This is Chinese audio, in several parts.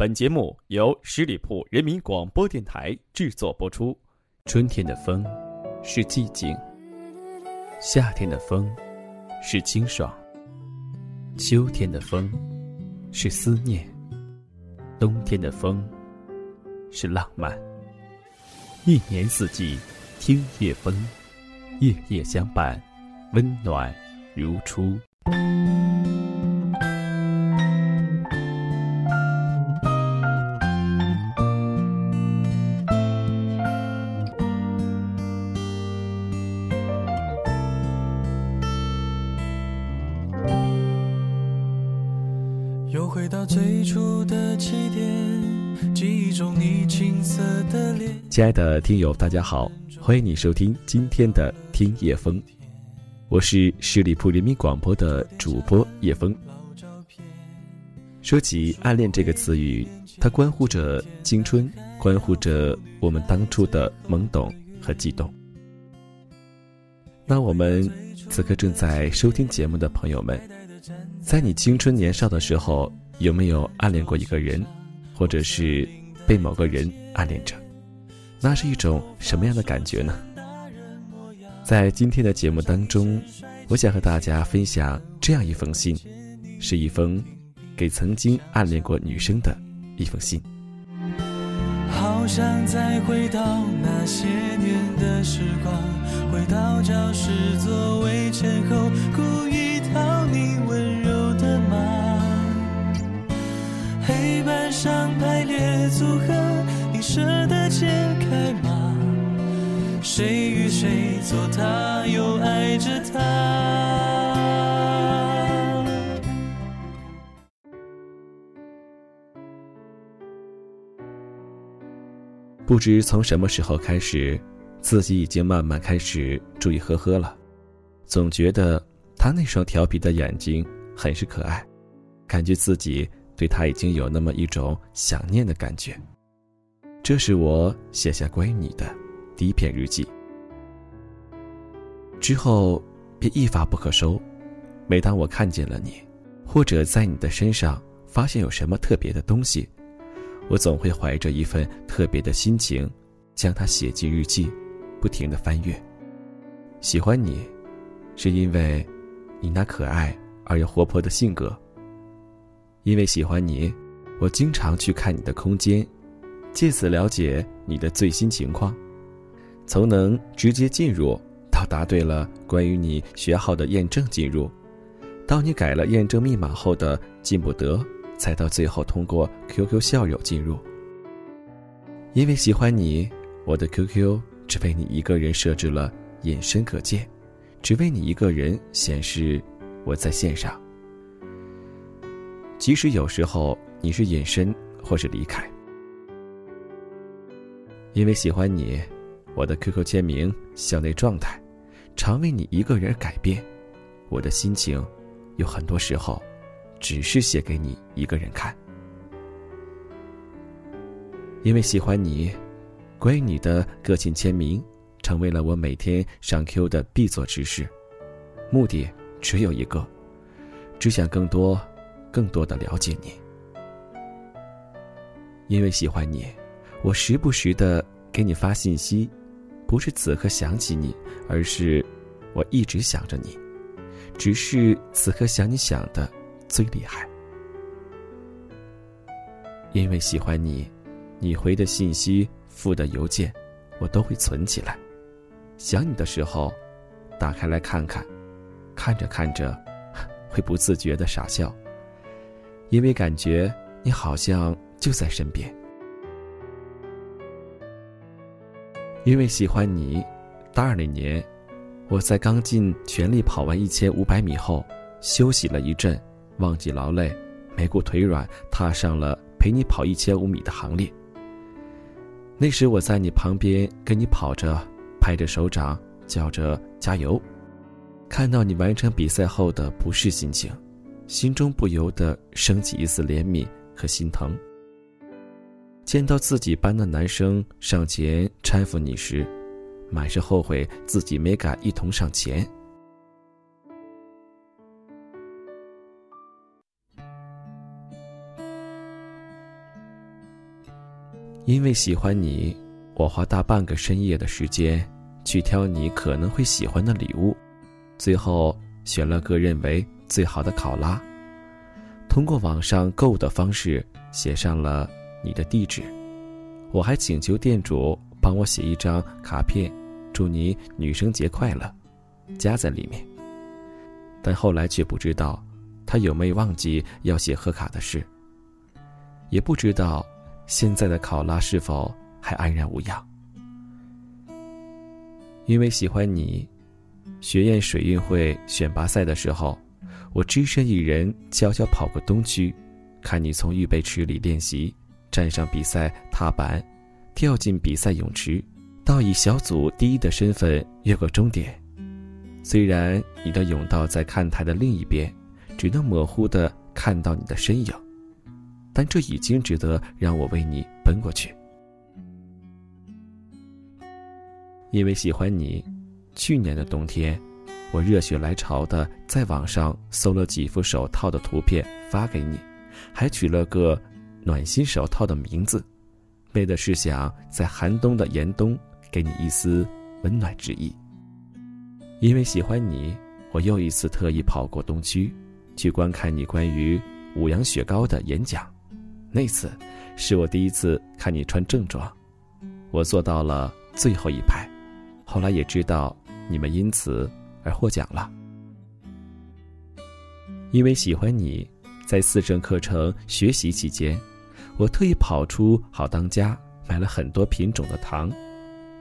本节目由十里铺人民广播电台制作播出。春天的风是寂静，夏天的风是清爽，秋天的风是思念，冬天的风是浪漫。一年四季，听夜风，夜夜相伴，温暖如初。到最初的起点，记忆中你青涩的脸。亲爱的听友，大家好，欢迎你收听今天的听夜风，我是十里铺人民广播的主播叶风。说起暗恋这个词语，它关乎着青春，关乎着我们当初的懵懂和激动。那我们此刻正在收听节目的朋友们。在你青春年少的时候，有没有暗恋过一个人，或者是被某个人暗恋着？那是一种什么样的感觉呢？在今天的节目当中，我想和大家分享这样一封信，是一封给曾经暗恋过女生的一封信。好想再回到那些年的时光，回到教室座位前后，故意讨你温柔。黑板上排列组合，你舍得解开吗？谁与谁做他，又爱着他？不知从什么时候开始，自己已经慢慢开始注意呵呵了，总觉得他那双调皮的眼睛很是可爱，感觉自己。对他已经有那么一种想念的感觉。这是我写下关于你的第一篇日记。之后便一发不可收。每当我看见了你，或者在你的身上发现有什么特别的东西，我总会怀着一份特别的心情，将它写进日记，不停的翻阅。喜欢你，是因为你那可爱而又活泼的性格。因为喜欢你，我经常去看你的空间，借此了解你的最新情况。从能直接进入，到答对了关于你学号的验证进入，到你改了验证密码后的进不得，再到最后通过 QQ 校友进入。因为喜欢你，我的 QQ 只为你一个人设置了隐身可见，只为你一个人显示我在线上。即使有时候你是隐身或是离开，因为喜欢你，我的 QQ 签名、校内状态，常为你一个人改变。我的心情，有很多时候，只是写给你一个人看。因为喜欢你，关于你的个性签名，成为了我每天上 Q 的必做之事。目的只有一个，只想更多。更多的了解你，因为喜欢你，我时不时的给你发信息，不是此刻想起你，而是我一直想着你，只是此刻想你想的最厉害。因为喜欢你，你回的信息、附的邮件，我都会存起来，想你的时候，打开来看看，看着看着，会不自觉的傻笑。因为感觉你好像就在身边，因为喜欢你。大二那年，我在刚尽全力跑完一千五百米后，休息了一阵，忘记劳累，没顾腿软，踏上了陪你跑一千五米的行列。那时我在你旁边跟你跑着，拍着手掌，叫着加油。看到你完成比赛后的不适心情。心中不由得升起一丝怜悯和心疼。见到自己班的男生上前搀扶你时，满是后悔自己没敢一同上前。因为喜欢你，我花大半个深夜的时间去挑你可能会喜欢的礼物，最后选了个认为最好的考拉。通过网上购物的方式写上了你的地址，我还请求店主帮我写一张卡片，祝你女生节快乐，夹在里面。但后来却不知道，他有没有忘记要写贺卡的事，也不知道现在的考拉是否还安然无恙。因为喜欢你，学院水运会选拔赛的时候。我只身一人悄悄跑过东区，看你从预备池里练习，站上比赛踏板，跳进比赛泳池，到以小组第一的身份越过终点。虽然你的泳道在看台的另一边，只能模糊的看到你的身影，但这已经值得让我为你奔过去。因为喜欢你，去年的冬天。我热血来潮的在网上搜了几副手套的图片发给你，还取了个“暖心手套”的名字，为的是想在寒冬的严冬给你一丝温暖之意。因为喜欢你，我又一次特意跑过东区，去观看你关于五羊雪糕的演讲。那次是我第一次看你穿正装，我坐到了最后一排。后来也知道你们因此。而获奖了，因为喜欢你，在四正课程学习期间，我特意跑出好当家买了很多品种的糖，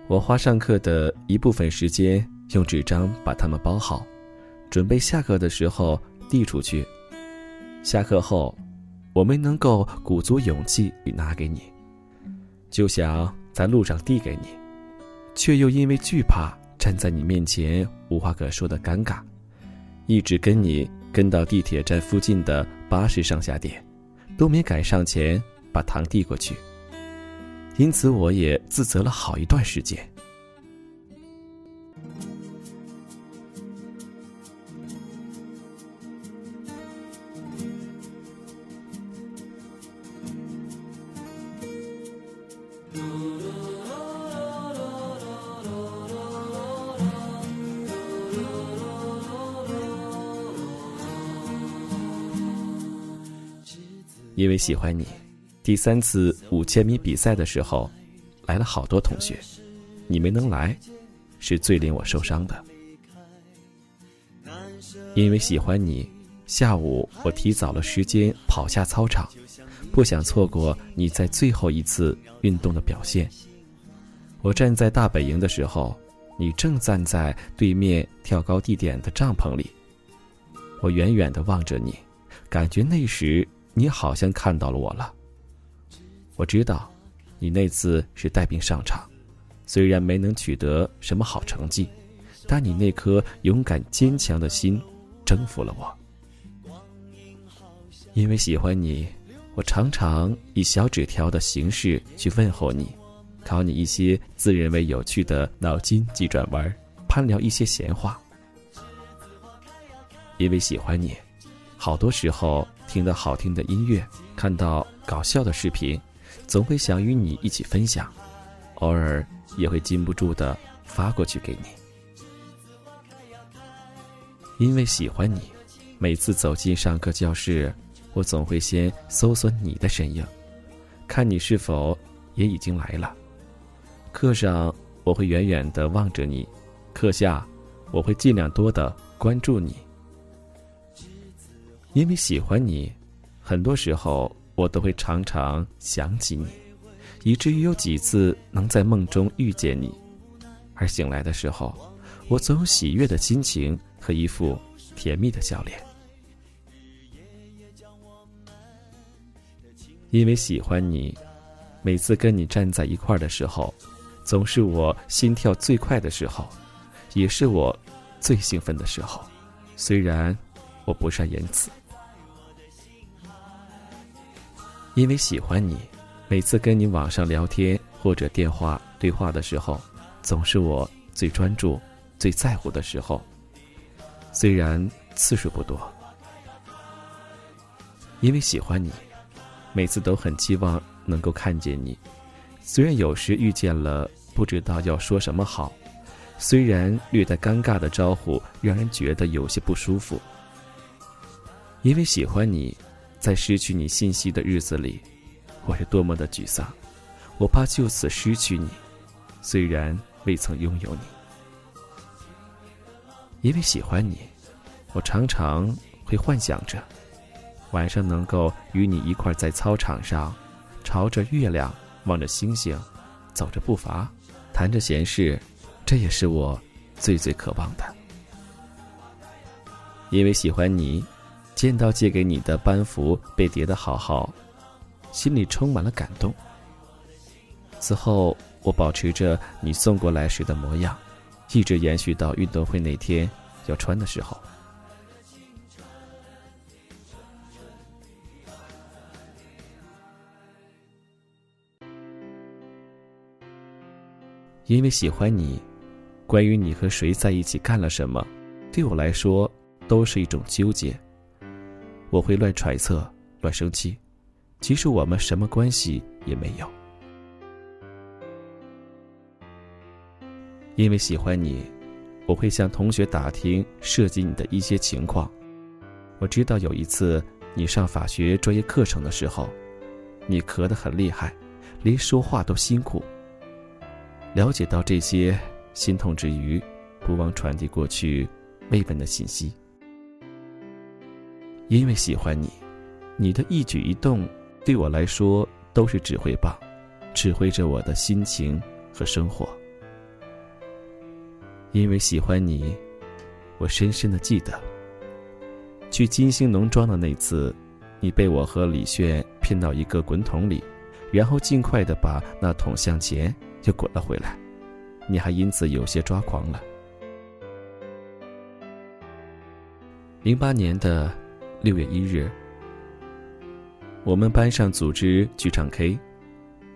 我花上课的一部分时间用纸张把它们包好，准备下课的时候递出去。下课后，我没能够鼓足勇气拿给你，就想在路上递给你，却又因为惧怕。站在你面前无话可说的尴尬，一直跟你跟到地铁站附近的巴士上下点，都没敢上前把糖递过去。因此，我也自责了好一段时间。因为喜欢你，第三次五千米比赛的时候，来了好多同学，你没能来，是最令我受伤的。因为喜欢你，下午我提早了时间跑下操场，不想错过你在最后一次运动的表现。我站在大本营的时候，你正站在对面跳高地点的帐篷里，我远远的望着你，感觉那时。你好像看到了我了。我知道，你那次是带病上场，虽然没能取得什么好成绩，但你那颗勇敢坚强的心征服了我。因为喜欢你，我常常以小纸条的形式去问候你，考你一些自认为有趣的脑筋急转弯，攀聊一些闲话。因为喜欢你。好多时候听到好听的音乐，看到搞笑的视频，总会想与你一起分享，偶尔也会禁不住的发过去给你。因为喜欢你，每次走进上课教室，我总会先搜索你的身影，看你是否也已经来了。课上我会远远的望着你，课下我会尽量多的关注你。因为喜欢你，很多时候我都会常常想起你，以至于有几次能在梦中遇见你，而醒来的时候，我总有喜悦的心情和一副甜蜜的笑脸。因为喜欢你，每次跟你站在一块儿的时候，总是我心跳最快的时候，也是我最兴奋的时候。虽然我不善言辞。因为喜欢你，每次跟你网上聊天或者电话对话的时候，总是我最专注、最在乎的时候。虽然次数不多，因为喜欢你，每次都很期望能够看见你，虽然有时遇见了不知道要说什么好，虽然略带尴尬的招呼让人觉得有些不舒服。因为喜欢你，在失去你信息的日子里，我是多么的沮丧。我怕就此失去你，虽然未曾拥有你。因为喜欢你，我常常会幻想着，晚上能够与你一块在操场上，朝着月亮，望着星星，走着步伐，谈着闲事，这也是我最最渴望的。因为喜欢你。见到借给你的班服被叠得好好，心里充满了感动。此后，我保持着你送过来时的模样，一直延续到运动会那天要穿的时候。因为喜欢你，关于你和谁在一起干了什么，对我来说都是一种纠结。我会乱揣测、乱生气，其实我们什么关系也没有。因为喜欢你，我会向同学打听涉及你的一些情况。我知道有一次你上法学专业课程的时候，你咳得很厉害，连说话都辛苦。了解到这些，心痛之余，不忘传递过去慰问的信息。因为喜欢你，你的一举一动对我来说都是指挥棒，指挥着我的心情和生活。因为喜欢你，我深深的记得，去金星农庄的那次，你被我和李炫骗到一个滚筒里，然后尽快的把那桶向前又滚了回来，你还因此有些抓狂了。零八年的。六月一日，我们班上组织去唱 K，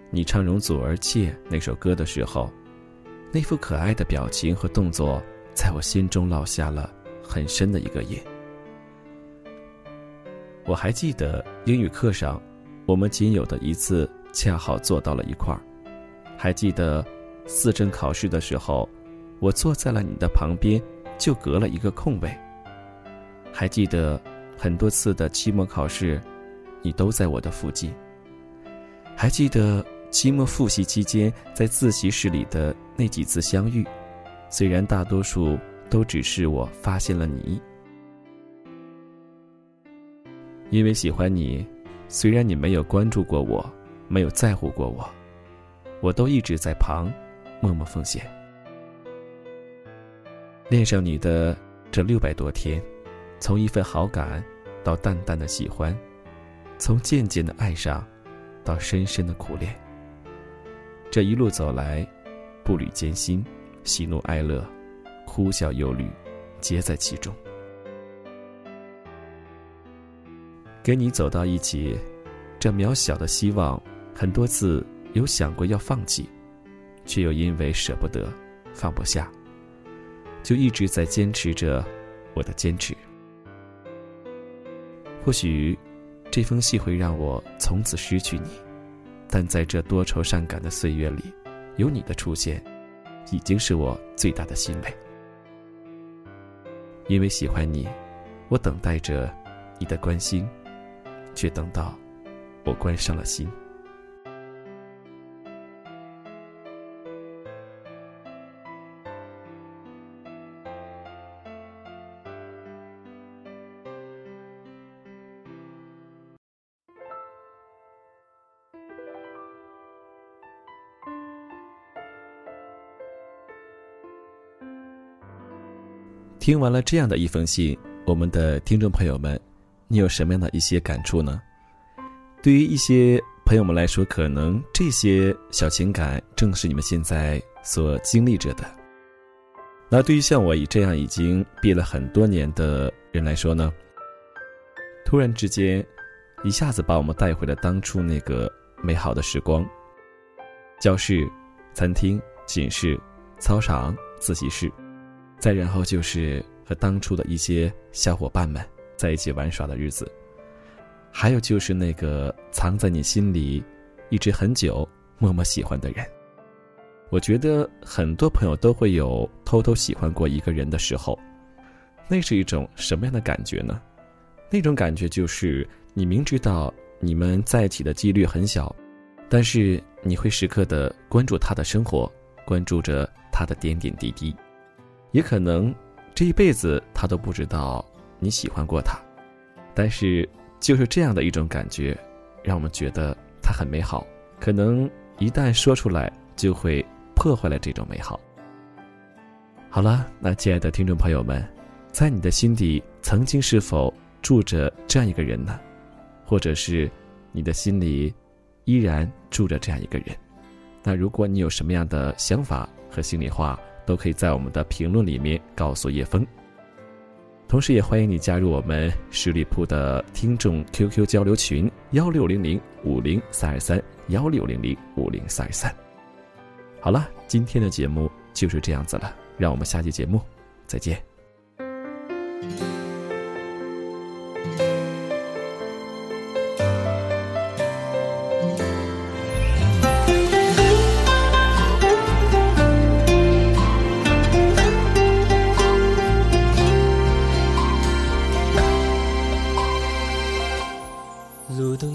你唱《容祖儿妾》那首歌的时候，那副可爱的表情和动作，在我心中烙下了很深的一个印。我还记得英语课上，我们仅有的一次恰好坐到了一块儿，还记得四证考试的时候，我坐在了你的旁边，就隔了一个空位。还记得。很多次的期末考试，你都在我的附近。还记得期末复习期间在自习室里的那几次相遇，虽然大多数都只是我发现了你。因为喜欢你，虽然你没有关注过我，没有在乎过我，我都一直在旁，默默奉献。恋上你的这六百多天，从一份好感。到淡淡的喜欢，从渐渐的爱上，到深深的苦恋。这一路走来，步履艰辛，喜怒哀乐，哭笑忧虑，皆在其中。跟你走到一起，这渺小的希望，很多次有想过要放弃，却又因为舍不得，放不下，就一直在坚持着我的坚持。或许，这封信会让我从此失去你，但在这多愁善感的岁月里，有你的出现，已经是我最大的欣慰。因为喜欢你，我等待着你的关心，却等到我关上了心。听完了这样的一封信，我们的听众朋友们，你有什么样的一些感触呢？对于一些朋友们来说，可能这些小情感正是你们现在所经历着的。那对于像我以这样已经毕了很多年的人来说呢，突然之间，一下子把我们带回了当初那个美好的时光：教室、餐厅、寝室、操场、自习室。再然后就是和当初的一些小伙伴们在一起玩耍的日子，还有就是那个藏在你心里一直很久、默默喜欢的人。我觉得很多朋友都会有偷偷喜欢过一个人的时候，那是一种什么样的感觉呢？那种感觉就是你明知道你们在一起的几率很小，但是你会时刻的关注他的生活，关注着他的点点滴滴，也可能这一辈子他都不知道你喜欢过他，但是就是这样的一种感觉，让我们觉得他很美好。可能一旦说出来，就会。破坏了这种美好。好了，那亲爱的听众朋友们，在你的心底曾经是否住着这样一个人呢？或者是你的心里依然住着这样一个人？那如果你有什么样的想法和心里话，都可以在我们的评论里面告诉叶峰。同时，也欢迎你加入我们十里铺的听众 QQ 交流群：幺六零零五零三二三幺六零零五零三二三。好了，今天的节目就是这样子了，让我们下期节目再见。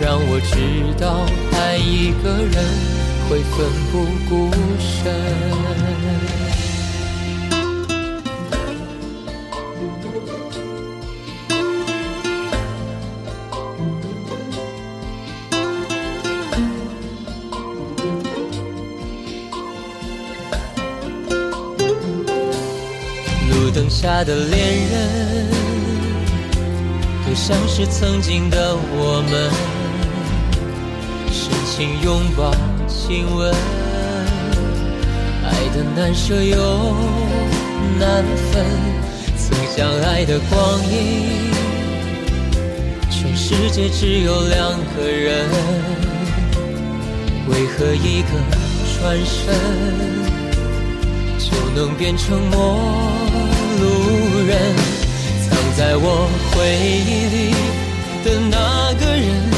让我知道，爱一个人会奋不顾身。路灯下的恋人，都像是曾经的我们。请拥抱，亲吻，爱的难舍又难分。曾相爱的光阴，全世界只有两个人，为何一个转身就能变成陌路人？藏在我回忆里的那个人。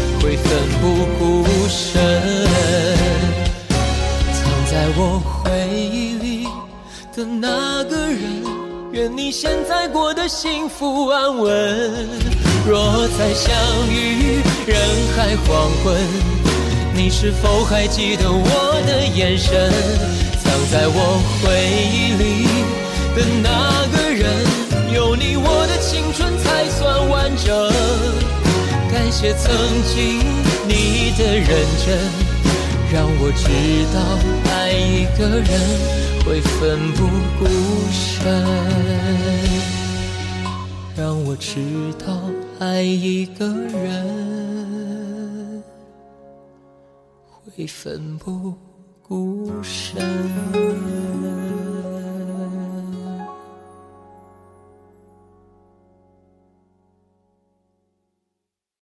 会奋不顾身，藏在我回忆里的那个人，愿你现在过得幸福安稳。若再相遇人海黄昏，你是否还记得我的眼神？藏在我回曾经你的认真，让我知道爱一个人会奋不顾身，让我知道爱一个人会奋不顾身。